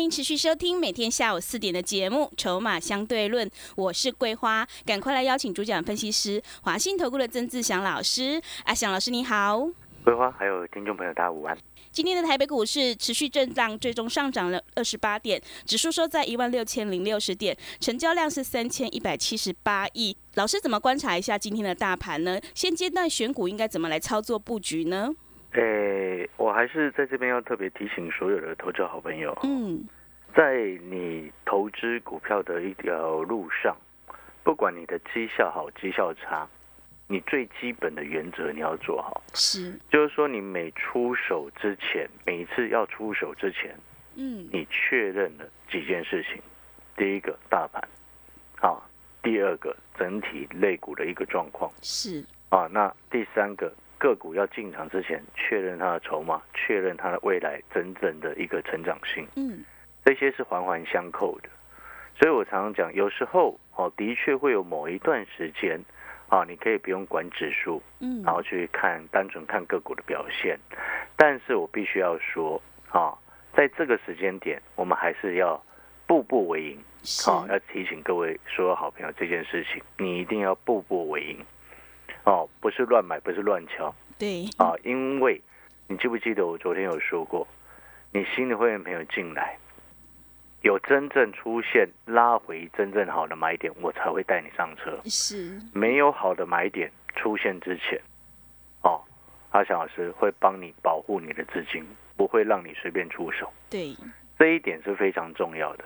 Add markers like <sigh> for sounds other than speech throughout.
欢迎持续收听每天下午四点的节目《筹码相对论》，我是桂花，赶快来邀请主讲分析师华信投顾的曾志祥老师。阿祥老师你好，桂花还有听众朋友大家午安。今天的台北股市持续震荡，最终上涨了二十八点，指数收在一万六千零六十点，成交量是三千一百七十八亿。老师怎么观察一下今天的大盘呢？现阶段选股应该怎么来操作布局呢？诶，我还是在这边要特别提醒所有的投资好朋友，嗯，在你投资股票的一条路上，不管你的绩效好绩效差。你最基本的原则你要做好，是，就是说你每出手之前，每一次要出手之前，嗯，你确认了几件事情，第一个大盘，啊，第二个整体类股的一个状况，是，啊，那第三个个股要进场之前，确认它的筹码，确认它的未来真正的一个成长性，嗯，这些是环环相扣的，所以我常常讲，有时候哦，的确会有某一段时间。啊，你可以不用管指数，嗯，然后去看单纯看个股的表现，但是我必须要说，啊，在这个时间点，我们还是要步步为营，好，要提醒各位所有好朋友这件事情，你一定要步步为营，哦，不是乱买，不是乱敲，对，啊，因为你记不记得我昨天有说过，你新的会员朋友进来。有真正出现拉回真正好的买点，我才会带你上车。是，没有好的买点出现之前，哦，阿翔老师会帮你保护你的资金，不会让你随便出手。对，这一点是非常重要的。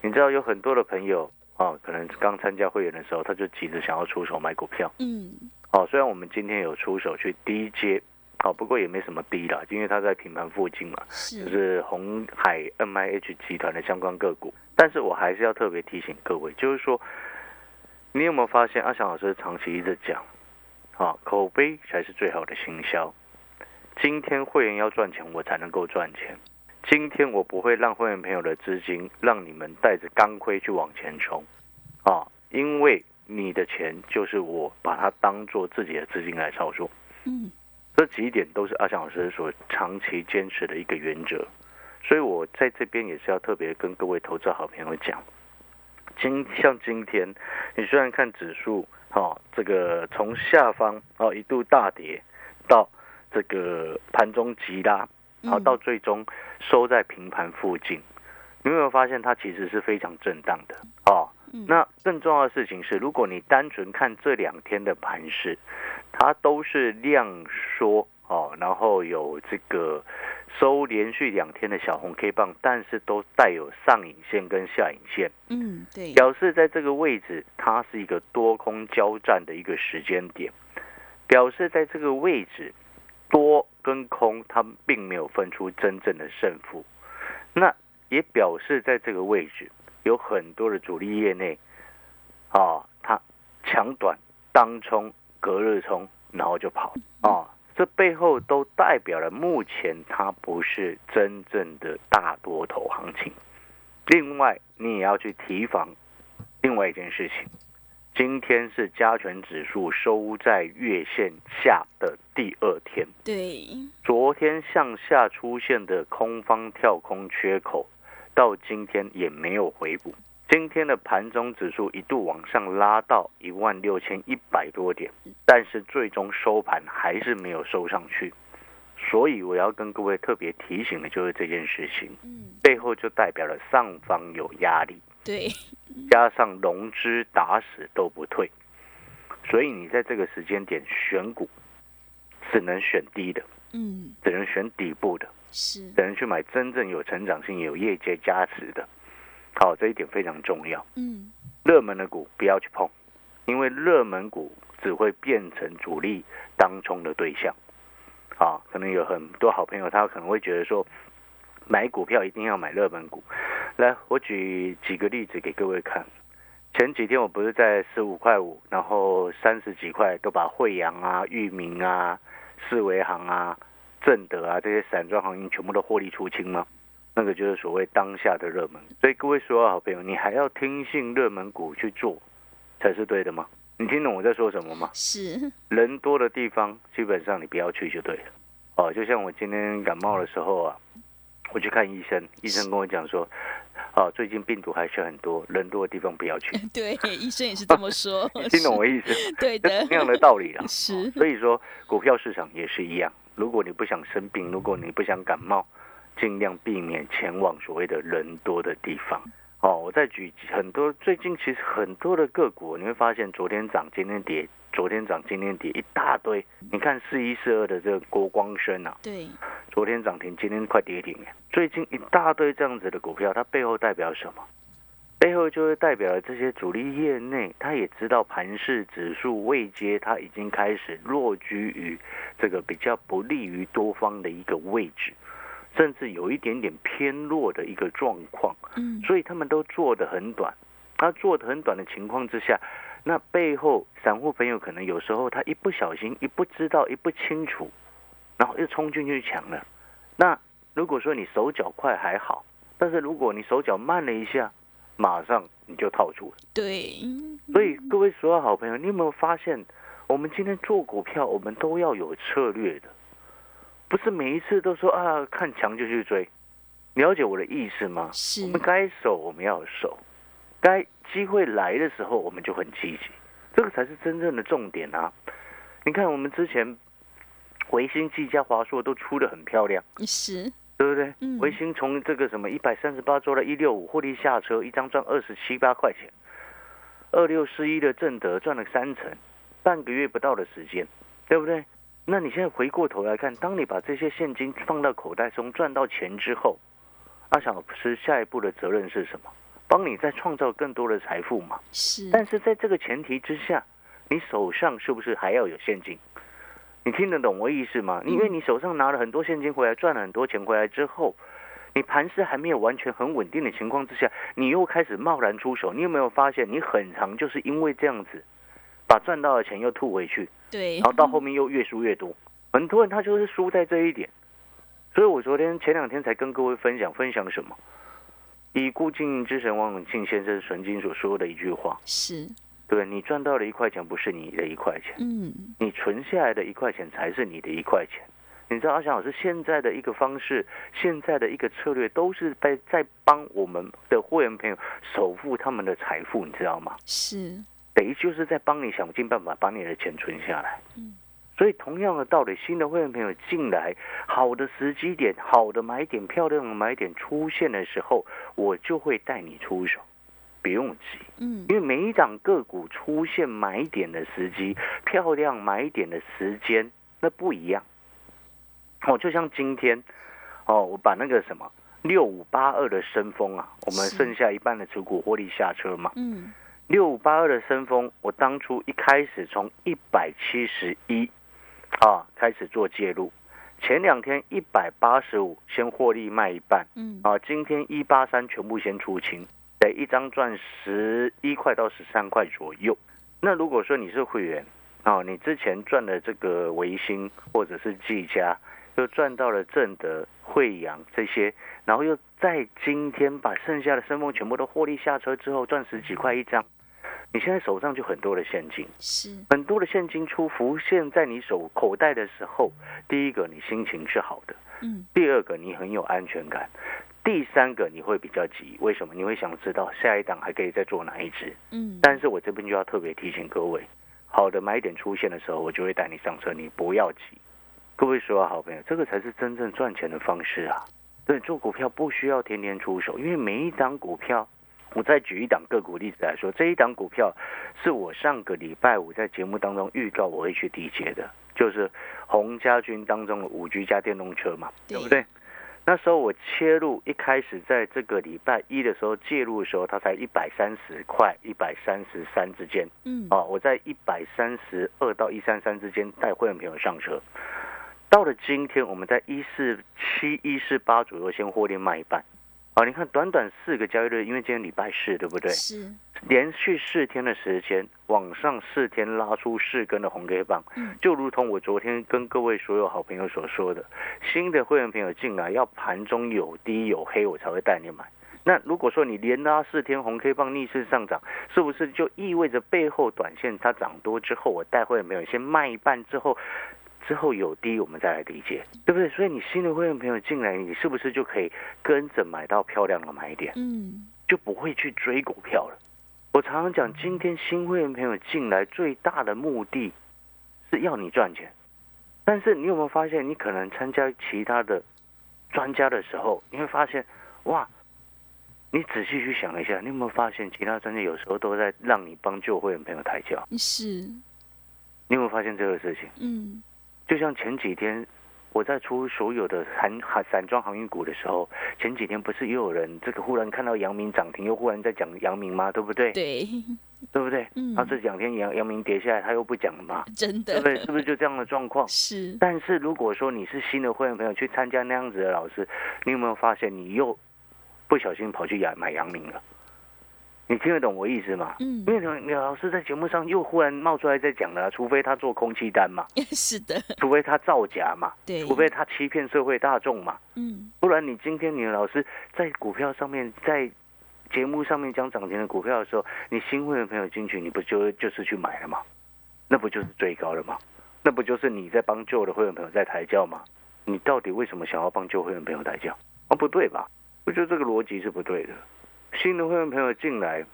你知道有很多的朋友，哦，可能刚参加会员的时候，他就急着想要出手买股票。嗯，哦，虽然我们今天有出手去低阶。好，不过也没什么低了，因为它在平盘附近嘛，就是红海 M I H 集团的相关个股。但是我还是要特别提醒各位，就是说，你有没有发现阿翔老师长期一直讲，啊，口碑才是最好的行销。今天会员要赚钱，我才能够赚钱。今天我不会让会员朋友的资金让你们带着钢盔去往前冲，啊，因为你的钱就是我把它当做自己的资金来操作。嗯。这几点都是阿翔老师所长期坚持的一个原则，所以我在这边也是要特别跟各位投资好朋友讲，今像今天，你虽然看指数，哈，这个从下方哦一度大跌，到这个盘中急拉，然后到最终收在平盘附近，你有没有发现它其实是非常震荡的？哦，那更重要的事情是，如果你单纯看这两天的盘势。它都是量缩哦，然后有这个收连续两天的小红 K 棒，但是都带有上影线跟下影线，嗯，对，表示在这个位置它是一个多空交战的一个时间点，表示在这个位置多跟空它并没有分出真正的胜负，那也表示在这个位置有很多的主力业内啊，它抢短当冲。隔日冲，然后就跑啊！这背后都代表了目前它不是真正的大多头行情。另外，你也要去提防另外一件事情：今天是加权指数收在月线下的第二天。对，昨天向下出现的空方跳空缺口，到今天也没有回补。今天的盘中指数一度往上拉到一万六千一百多点，但是最终收盘还是没有收上去，所以我要跟各位特别提醒的就是这件事情，背后就代表了上方有压力，对，加上融资打死都不退，所以你在这个时间点选股，只能选低的，嗯，只能选底部的，是，只能去买真正有成长性、有业界加持的。好，这一点非常重要。嗯，热门的股不要去碰，因为热门股只会变成主力当冲的对象。啊，可能有很多好朋友，他可能会觉得说，买股票一定要买热门股。来，我举几个例子给各位看。前几天我不是在十五块五，然后三十几块都把惠阳啊、裕民啊、四维行啊、正德啊这些散装行业全部都获利出清吗？那个就是所谓当下的热门。所以各位所有好朋友，你还要听信热门股去做，才是对的吗？你听懂我在说什么吗？是。人多的地方，基本上你不要去就对了。哦，就像我今天感冒的时候啊，我去看医生，医生跟我讲说。哦，最近病毒还是很多，人多的地方不要去。<laughs> 对，医生也是这么说。<laughs> 听懂我意思？对的，同样的道理啊。<laughs> 是。所以说，股票市场也是一样。如果你不想生病，如果你不想感冒，尽量避免前往所谓的人多的地方。哦，我再举很多，最近其实很多的个股，你会发现昨天涨，今天跌。昨天涨，今天跌一大堆。你看四一四二的这个郭光生啊，对，昨天涨停，今天快跌停。最近一大堆这样子的股票，它背后代表什么？背后就是代表了这些主力业内，他也知道盘市指数未接，它已经开始落居于这个比较不利于多方的一个位置，甚至有一点点偏弱的一个状况。嗯，所以他们都做的很短。他做的很短的情况之下。那背后散户朋友可能有时候他一不小心一不知道一不清楚，然后又冲进去抢了。那如果说你手脚快还好，但是如果你手脚慢了一下，马上你就套住了。对，所以各位所有好朋友，你有没有发现，我们今天做股票，我们都要有策略的，不是每一次都说啊看强就去追。了解我的意思吗？是。我们该守我们要守，该。机会来的时候，我们就很积极，这个才是真正的重点啊！你看，我们之前维新、技嘉、华硕都出的很漂亮，是，对不对？维新从这个什么一百三十八做到一六五，获利下车，一张赚二十七八块钱。二六四一的正德赚了三成，半个月不到的时间，对不对？那你现在回过头来看，当你把这些现金放到口袋中赚到钱之后，阿小师下一步的责任是什么？帮你再创造更多的财富嘛？是。但是在这个前提之下，你手上是不是还要有现金？你听得懂我意思吗？因为你手上拿了很多现金回来，赚了很多钱回来之后，你盘势还没有完全很稳定的情况之下，你又开始贸然出手。你有没有发现，你很长就是因为这样子，把赚到的钱又吐回去？对。然后到后面又越输越多，很多人他就是输在这一点。所以我昨天前两天才跟各位分享分享什么？以顾经营之神王永庆先生曾经所说的一句话是：对你赚到了一块钱不是你的一块钱，嗯，你存下来的一块钱才是你的一块钱。你知道阿翔老师现在的一个方式，现在的一个策略，都是在在帮我们的会员朋友守护他们的财富，你知道吗？是，等于就是在帮你想尽办法把你的钱存下来。嗯。所以，同样的道理，新的会员朋友进来，好的时机点、好的买点、漂亮的买点出现的时候，我就会带你出手，不用急。嗯，因为每一档个股出现买点的时机、漂亮买点的时间，那不一样。哦，就像今天，哦，我把那个什么六五八二的升风啊，我们剩下一半的持股获利下车嘛。嗯，六五八二的升风，我当初一开始从一百七十一。啊，开始做介入，前两天一百八十五先获利卖一半，嗯，啊，今天一八三全部先出清，得一张赚十一块到十三块左右。那如果说你是会员，啊，你之前赚的这个维新或者是技嘉，又赚到了正德、惠阳这些，然后又在今天把剩下的升风全部都获利下车之后，赚十几块一张。你现在手上就很多的现金，是很多的现金出浮现在你手口袋的时候，第一个你心情是好的，嗯，第二个你很有安全感，第三个你会比较急，为什么？你会想知道下一档还可以再做哪一只，嗯，但是我这边就要特别提醒各位，好的买点出现的时候，我就会带你上车，你不要急。各位所有好朋友，这个才是真正赚钱的方式啊！对，做股票不需要天天出手，因为每一张股票。我再举一档个股例子来说，这一档股票是我上个礼拜五在节目当中预告我会去低接的，就是洪家军当中的五 G 加电动车嘛，对不对？那时候我切入，一开始在这个礼拜一的时候介入的时候，它才一百三十块、一百三十三之间，嗯，啊，我在一百三十二到一三三之间带会员朋友上车，到了今天，我们在一四七、一四八左右先获利卖一半。啊，你看短短四个交易日，因为今天礼拜四，对不对？是。连续四天的时间，往上四天拉出四根的红 K 棒，就如同我昨天跟各位所有好朋友所说的，新的会员朋友进来要盘中有低有黑，我才会带你买。那如果说你连拉四天红 K 棒逆势上涨，是不是就意味着背后短线它涨多之后，我带会员朋友先卖一半之后，之后有低我们再来理解，对不对？所以你新的会员朋友进来，你是不是就可以跟着买到漂亮的买点？嗯，就不会去追股票了。我常常讲，今天新会员朋友进来最大的目的是要你赚钱，但是你有没有发现，你可能参加其他的专家的时候，你会发现，哇，你仔细去想一下，你有没有发现，其他专家有时候都在让你帮旧会员朋友抬轿？是，你有没有发现这个事情？嗯，就像前几天。我在出所有的散散散装航运股的时候，前几天不是又有人这个忽然看到阳明涨停，又忽然在讲阳明吗？对不对？对，<laughs> 对不对？嗯。他这两天阳阳明跌下来，他又不讲了嘛？真的，对不对？是不是就这样的状况？<laughs> 是。但是如果说你是新的会员朋友去参加那样子的老师，你有没有发现你又不小心跑去买买阳明了？你听得懂我意思吗？嗯，因为你老师在节目上又忽然冒出来在讲了，除非他做空气单嘛，<laughs> 是的，除非他造假嘛，对，除非他欺骗社会大众嘛，嗯，不然你今天你的老师在股票上面，在节目上面讲涨停的股票的时候，你新会员朋友进去，你不就就是去买了吗？那不就是最高了吗？那不就是你在帮旧的会员朋友在抬轿吗？你到底为什么想要帮旧会员朋友抬轿？啊，不对吧？我觉得这个逻辑是不对的。新的会员朋友进来，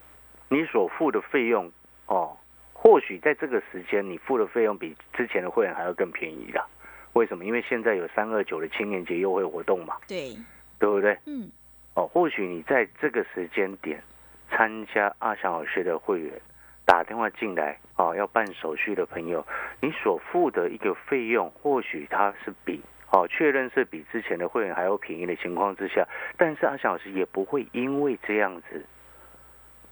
你所付的费用哦，或许在这个时间你付的费用比之前的会员还要更便宜的。为什么？因为现在有三二九的青年节优惠活动嘛。对，对不对？嗯。哦，或许你在这个时间点参加阿翔老师的会员，打电话进来哦，要办手续的朋友，你所付的一个费用，或许它是比。哦，确认是比之前的会员还要便宜的情况之下，但是阿翔老师也不会因为这样子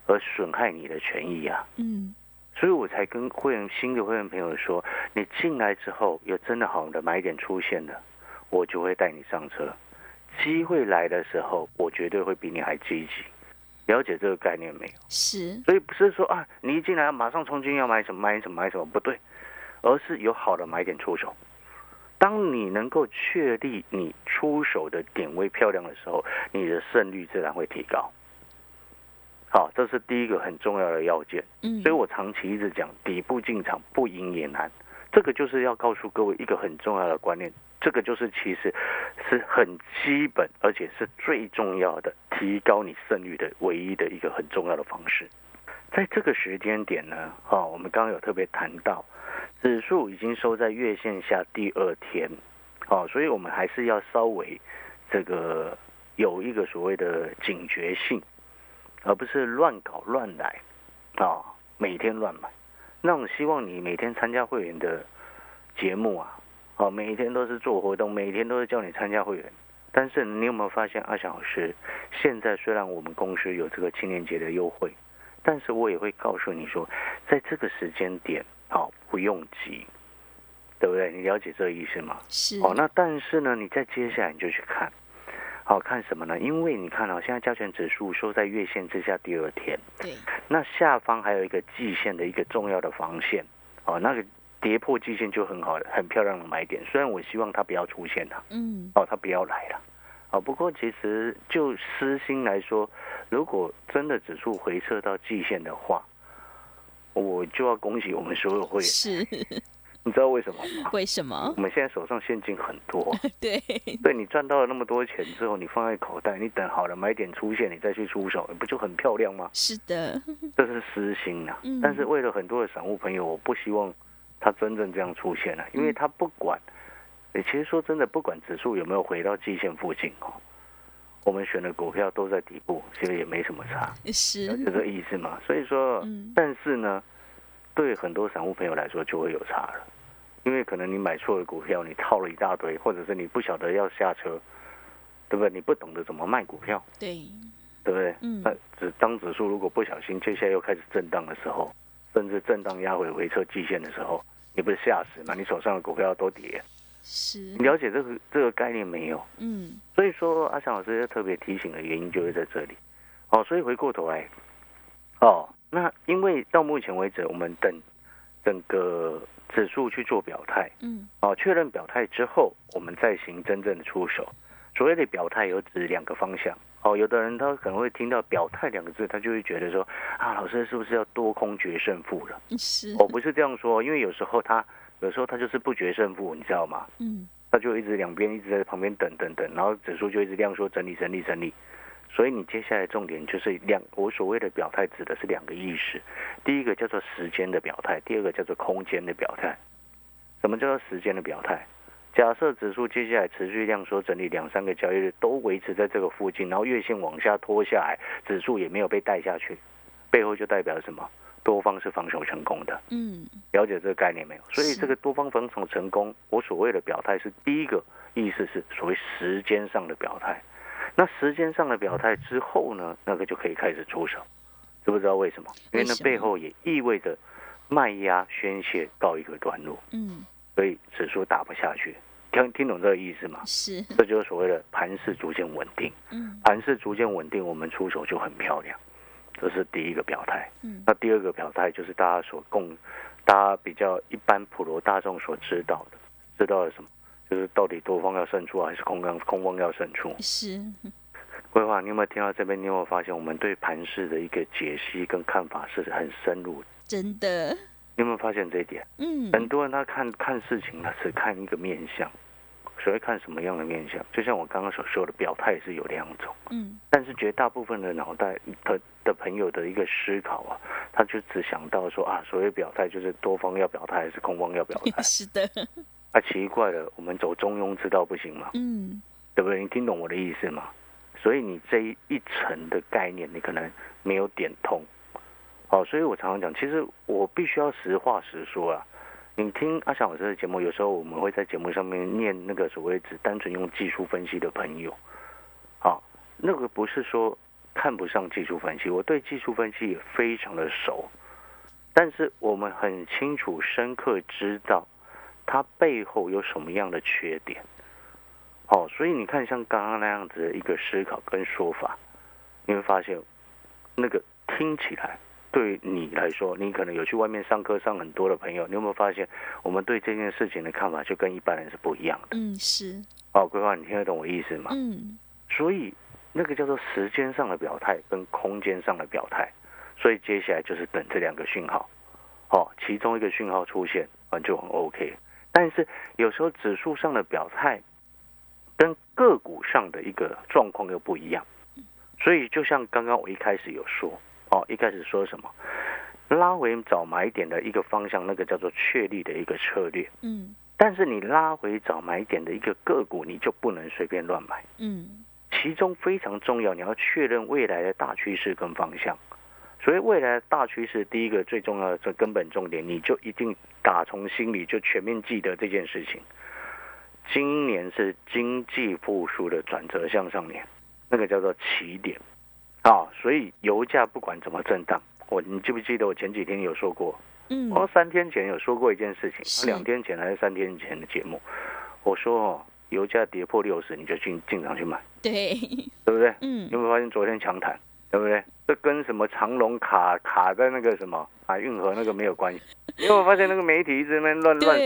而损害你的权益啊。嗯，所以我才跟会员新的会员朋友说，你进来之后有真的好的买点出现了，我就会带你上车。机会来的时候，我绝对会比你还积极。了解这个概念没有？是。所以不是说啊，你一进来马上冲进要买什么买什么买什么，不对，而是有好的买点出手。当你能够确立你出手的点位漂亮的时候，你的胜率自然会提高。好，这是第一个很重要的要件。嗯，所以我长期一直讲，底部进场不赢也难。这个就是要告诉各位一个很重要的观念，这个就是其实是很基本，而且是最重要的提高你胜率的唯一的一个很重要的方式。在这个时间点呢，哈，我们刚刚有特别谈到。指数已经收在月线下第二天，哦，所以我们还是要稍微这个有一个所谓的警觉性，而不是乱搞乱来，啊，每天乱买。那我希望你每天参加会员的节目啊，哦，每天都是做活动，每天都是叫你参加会员。但是你有没有发现，阿翔老师现在虽然我们公司有这个青年节的优惠，但是我也会告诉你说，在这个时间点。好，不用急，对不对？你了解这个意思吗？是。哦，那但是呢，你再接下来你就去看，好看什么呢？因为你看啊，现在加权指数收在月线之下第二天，对。那下方还有一个季线的一个重要的防线，哦，那个跌破季线就很好了，很漂亮的买点。虽然我希望它不要出现了，嗯，哦，它不要来了，哦，不过其实就私心来说，如果真的指数回撤到季线的话。我就要恭喜我们所有会员，是，<laughs> 你知道为什么吗？为什么？我们现在手上现金很多，<laughs> 对，对你赚到了那么多钱之后，你放在口袋，你等好了买点出现，你再去出手，不就很漂亮吗？是的，这是私心啊。但是为了很多的散户朋友，我不希望他真正这样出现了，因为他不管，其实说真的，不管指数有没有回到季线附近哦。我们选的股票都在底部，其实也没什么差，是就这个意思嘛。所以说，但是呢，对很多散户朋友来说就会有差了，因为可能你买错了股票，你套了一大堆，或者是你不晓得要下车，对不对？你不懂得怎么卖股票，对，对不对？嗯。那指当指数如果不小心接下来又开始震荡的时候，甚至震荡压回回撤季线的时候，你不是吓死吗？你手上的股票都跌，是了解这个这个概念没有？嗯，所以说阿强老师要特别提醒的原因就是在这里。哦，所以回过头来，哦，那因为到目前为止，我们等整个指数去做表态，嗯，哦，确认表态之后，我们再行真正的出手。所谓的表态有指两个方向。哦，有的人他可能会听到“表态”两个字，他就会觉得说：“啊，老师是不是要多空决胜负了？”是，我不是这样说，因为有时候他有时候他就是不决胜负，你知道吗？嗯，他就一直两边一直在旁边等等等，然后指数就一直量说整理整理整理。所以你接下来重点就是两，我所谓的表态指的是两个意思，第一个叫做时间的表态，第二个叫做空间的表态。什么叫做时间的表态？假设指数接下来持续量缩整理两三个交易日都维持在这个附近，然后月线往下拖下来，指数也没有被带下去，背后就代表什么？多方是防守成功的。嗯，了解这个概念没有？所以这个多方防守成功，我所谓的表态是第一个意思是所谓时间上的表态。那时间上的表态之后呢，那个就可以开始出手，知不知道为什么？因为那背后也意味着卖压宣泄到一个段落。嗯。所以指数打不下去，听听懂这个意思吗？是，这就是所谓的盘势逐渐稳定。嗯，盘势逐渐稳定，我们出手就很漂亮，这是第一个表态。嗯，那第二个表态就是大家所共，大家比较一般普罗大众所知道的，知道了什么？就是到底多方要胜出还是空方空方要胜出？是。规划，你有没有听到这边？你有没有发现我们对盘势的一个解析跟看法是很深入？真的。你有没有发现这一点？嗯，很多人他看看事情，他只看一个面相，所谓看什么样的面相？就像我刚刚所说的，表态是有两种，嗯，但是绝大部分的脑袋的的朋友的一个思考啊，他就只想到说啊，所谓表态就是多方要表态还是空方要表态？<laughs> 是的。啊，奇怪了，我们走中庸之道不行吗？嗯，对不对？你听懂我的意思吗？所以你这一层的概念，你可能没有点通。好，所以我常常讲，其实我必须要实话实说啊。你听阿翔老师的节目，有时候我们会在节目上面念那个所谓只单纯用技术分析的朋友，啊，那个不是说看不上技术分析，我对技术分析也非常的熟，但是我们很清楚、深刻知道它背后有什么样的缺点。好，所以你看，像刚刚那样子的一个思考跟说法，你会发现那个听起来。对你来说，你可能有去外面上课上很多的朋友，你有没有发现，我们对这件事情的看法就跟一般人是不一样的？嗯，是。哦，规划，你听得懂我意思吗？嗯。所以那个叫做时间上的表态跟空间上的表态，所以接下来就是等这两个讯号，哦，其中一个讯号出现，啊，就很 OK。但是有时候指数上的表态跟个股上的一个状况又不一样，所以就像刚刚我一开始有说。哦，一开始说什么拉回找买点的一个方向，那个叫做确立的一个策略。嗯，但是你拉回找买点的一个个股，你就不能随便乱买。嗯，其中非常重要，你要确认未来的大趋势跟方向。所以未来的大趋势，第一个最重要的这根本重点，你就一定打从心里就全面记得这件事情。今年是经济复苏的转折向上年，那个叫做起点。啊，所以油价不管怎么震荡，我你记不记得我前几天有说过？嗯，我三天前有说过一件事情，两天前还是三天前的节目，我说哦，油价跌破六十你就进进场去买，对，对不对？嗯，有没有发现昨天强弹，对不对？这跟什么长龙卡卡在那个什么啊运河那个没有关系，你有没有发现那个媒体一直在乱乱，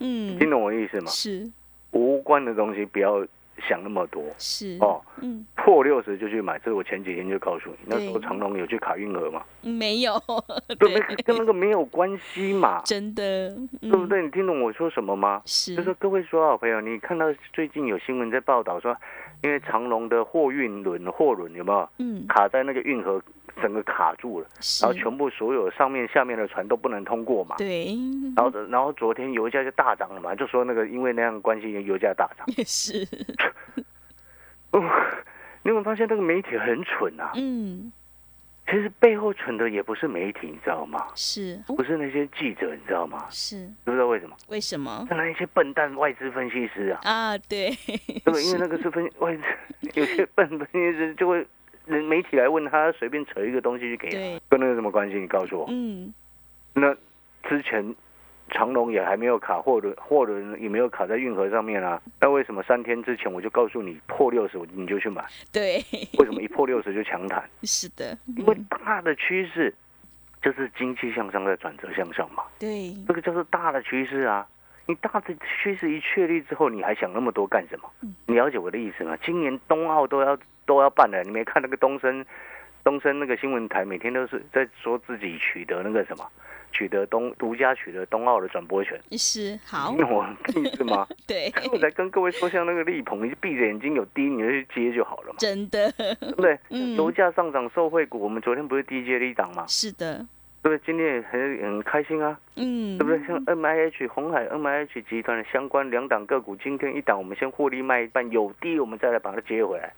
嗯，听懂我意思吗？是无关的东西不要。想那么多是哦，嗯，破六十就去买，这是我前几天就告诉你。那时候长隆有去卡运河吗？没有，<laughs> 对，跟那个没有关系嘛。真的，对不对？你听懂我说什么吗？是，就说各位说好朋友，你看到最近有新闻在报道说，因为长隆的货运轮货轮有没有？嗯，卡在那个运河。整个卡住了，然后全部所有上面下面的船都不能通过嘛。对。然后，然后昨天油价就大涨了嘛，就说那个因为那样关系，油价大涨。也 <laughs> 是。<laughs> 哦，<laughs> 你有没有发现这个媒体很蠢啊？嗯。其实背后蠢的也不是媒体，你知道吗？是。不是那些记者，你知道吗？是。不知道为什么？为什么？那那些笨蛋外资分析师啊。啊，对。对，因为那个是分外资，<laughs> 有些笨分析师就会。人媒体来问他，随便扯一个东西就给他，跟那个什么关系？你告诉我。嗯，那之前长龙也还没有卡货轮，货轮也没有卡在运河上面啊。那为什么三天之前我就告诉你破六十，你就去买？对。为什么一破六十就强弹？<laughs> 是的，因为大的趋势就是经济向上在转折向上嘛。对，这个就是大的趋势啊。你大的趋势一确立之后，你还想那么多干什么？你了解我的意思吗？今年冬奥都要都要办了，你没看那个东升，东升那个新闻台每天都是在说自己取得那个什么，取得东独家取得冬奥的转播权。是好，我意思吗？<laughs> 对，我才跟各位说，像那个力鹏，你就闭着眼睛有低，你就去接就好了嘛。真的，对不对？油价上涨，受惠股，我们昨天不是低接了一档吗？是的。对不对？今天也很很开心啊，嗯，对不对？像 M I H 红海 M I H 集团的相关两档个股，今天一档我们先获利卖一半，有低我们再来把它接回来，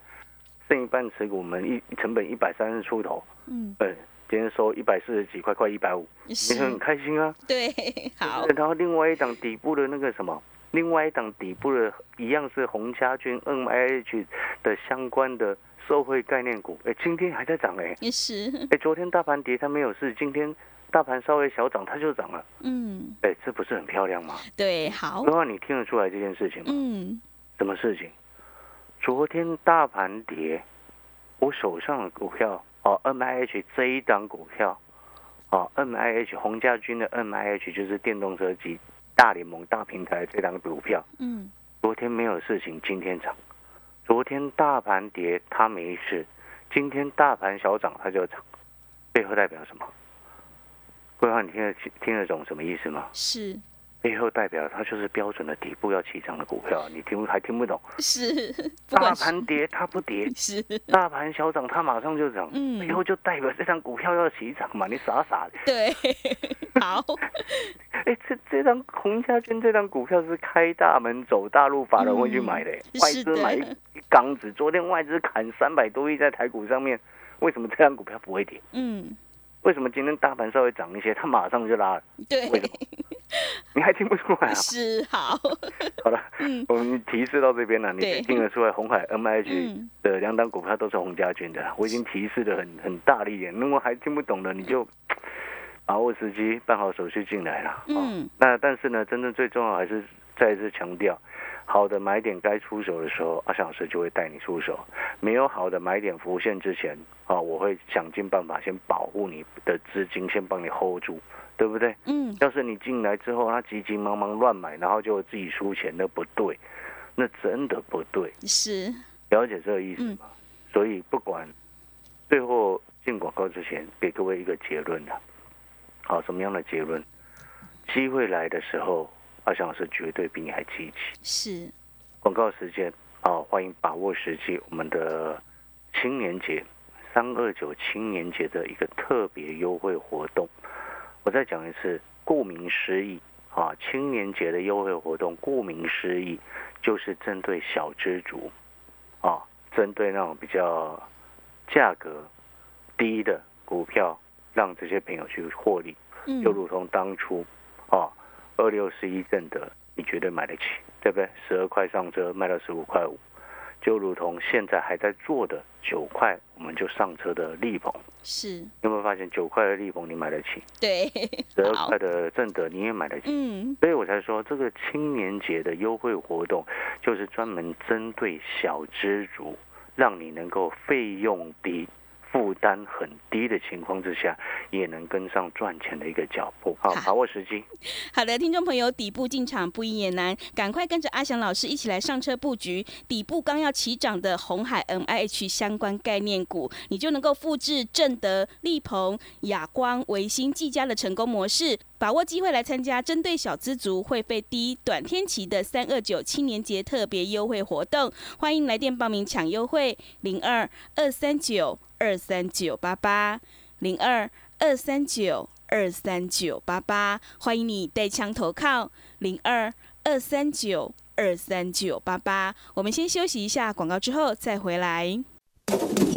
剩一半持股我们一成本一百三十出头，嗯，对，今天收一百四十几块，快一百五，你很开心啊？对，好。然后另外一档底部的那个什么，另外一档底部的一样是红家军 M I H 的相关的。社会概念股，哎，今天还在涨哎，也是，哎，昨天大盘跌它没有事，今天大盘稍微小涨它就涨了，嗯，哎，这不是很漂亮吗？对，好，的话你听得出来这件事情吗？嗯，什么事情？昨天大盘跌，我手上的股票哦，M I H 这一档股票，哦，M I H 洪家军的 M I H 就是电动车及大联盟大平台这档股票，嗯，昨天没有事情，今天涨。昨天大盘跌，它没事；今天大盘小涨，它就涨，背后代表什么？桂花，你听得听得懂什么意思吗？是。背后代表它就是标准的底部要起涨的股票，你听还听不懂？是。大盘跌它不跌，<laughs> 是。大盘小涨它马上就涨，嗯，背后就代表这张股票要起涨嘛？你傻傻的。对。<laughs> 好。<laughs> 哎，这这张洪家军这张股票是开大门走大路，法人会去买的，外资买一缸子。昨天外资砍三百多亿在台股上面，为什么这张股票不会跌？嗯。为什么今天大盘稍微涨一些，它马上就拉了？对。为什么？<laughs> 你还听不出来啊？是好，<laughs> 好了，嗯，我们提示到这边了，你听得出来，红海 M I H 的两档股票都是洪家军的，我已经提示的很很大力一点。如果还听不懂的，你就把握时机办好手续进来了。嗯，那但是呢，真正最重要还是再一次强调，好的买点该出手的时候，阿翔老师就会带你出手；没有好的买点浮现之前，啊，我会想尽办法先保护你的资金，先帮你 hold 住。对不对？嗯，要是你进来之后，他急急忙忙乱买，然后就自己输钱，那不对，那真的不对。是，了解这个意思吗？所以不管最后进广告之前，给各位一个结论的。好，什么样的结论？机会来的时候，阿翔老师绝对比你还积极。是，广告时间，好，欢迎把握时机，我们的青年节三二九青年节的一个特别优惠活动。我再讲一次，顾名思义，啊，青年节的优惠活动，顾名思义，就是针对小资族，啊，针对那种比较价格低的股票，让这些朋友去获利，就如同当初，啊，二六四一正的，你绝对买得起，对不对？十二块上车，卖到十五块五。就如同现在还在做的九块，我们就上车的力鹏，是有没有发现九块的力鹏你买得起？对，<laughs> 十二块的正德你也买得起。嗯，所以我才说这个青年节的优惠活动，就是专门针对小资族，让你能够费用低。负担很低的情况之下，也能跟上赚钱的一个脚步。好，把握时机。好的，听众朋友，底部进场不易也难，赶快跟着阿翔老师一起来上车布局底部刚要起涨的红海 M I H 相关概念股，你就能够复制正德、立鹏、亚光、维新、技嘉的成功模式。把握机会来参加针对小资族会费低、短天期的三二九青年节特别优惠活动，欢迎来电报名抢优惠零二二三九二三九八八零二二三九二三九八八，欢迎你带枪投靠零二二三九二三九八八。我们先休息一下广告，之后再回来。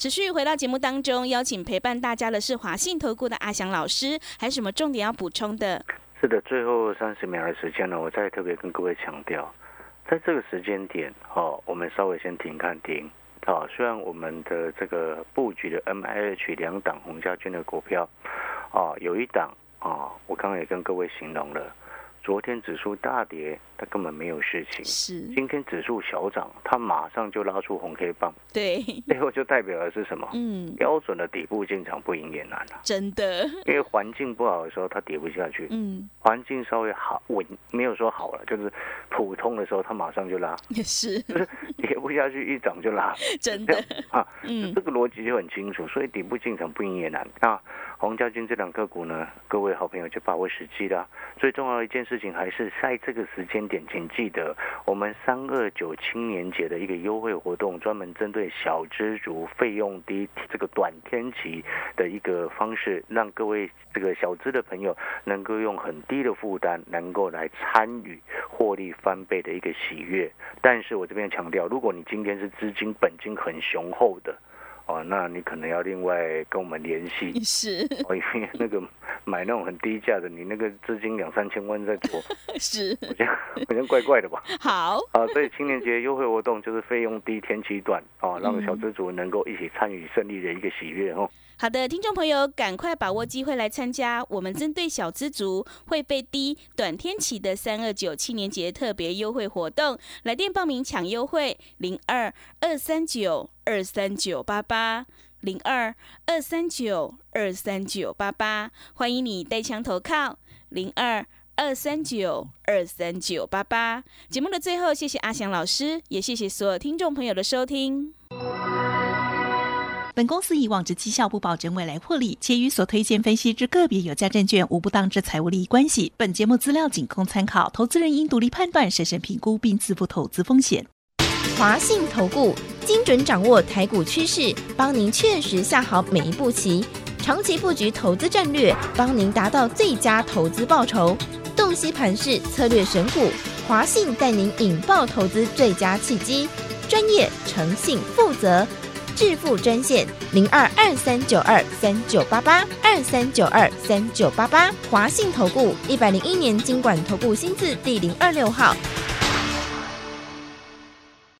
持续回到节目当中，邀请陪伴大家的是华信投顾的阿翔老师，还有什么重点要补充的？是的，最后三十秒的时间呢，我再特别跟各位强调，在这个时间点，哦，我们稍微先停看停。好，虽然我们的这个布局的 M I H 两档红家军的股票，啊，有一档啊，我刚刚也跟各位形容了。昨天指数大跌，它根本没有事情。是，今天指数小涨，它马上就拉出红 K 棒。对，背后就代表的是什么？嗯，标准的底部进场不赢也难啊。真的，因为环境不好的时候，它跌不下去。嗯，环境稍微好稳，没有说好了，就是普通的时候，它马上就拉。也 <laughs> 是，就是跌不下去，一涨就拉。<laughs> 真的 <laughs> 啊，嗯，这个逻辑就很清楚，所以底部进场不赢也难啊。洪家军这两个股呢，各位好朋友就把握时机啦。最重要的一件事情还是在这个时间点，请记得我们三二九青年节的一个优惠活动，专门针对小资族、费用低、这个短天期的一个方式，让各位这个小资的朋友能够用很低的负担，能够来参与获利翻倍的一个喜悦。但是我这边强调，如果你今天是资金本金很雄厚的。哦，那你可能要另外跟我们联系，<laughs> 是，哦，因为那个买那种很低价的，你那个资金两三千万在做，<laughs> 是，好像好像怪怪的吧？<laughs> 好，啊，所以青年节优惠活动就是费用低、天气短，哦，让小资主能够一起参与胜利的一个喜悦哦。好的，听众朋友，赶快把握机会来参加我们针对小资族会费低、短天期的三二九青年节特别优惠活动，来电报名抢优惠零二二三九二三九八八零二二三九二三九八八，欢迎你带枪投靠零二二三九二三九八八。节目的最后，谢谢阿翔老师，也谢谢所有听众朋友的收听。本公司以往之绩效不保证未来获利，且与所推荐分析之个别有价证券无不当之财务利益关系。本节目资料仅供参考，投资人应独立判断、审慎评估并自负投资风险。华信投顾精准掌握台股趋势，帮您确实下好每一步棋，长期布局投资战略，帮您达到最佳投资报酬。洞悉盘势策略选股，华信带您引爆投资最佳契机，专业、诚信、负责。致富专线零二二三九二三九八八二三九二三九八八，华信投顾一百零一年经管投顾新字第零二六号。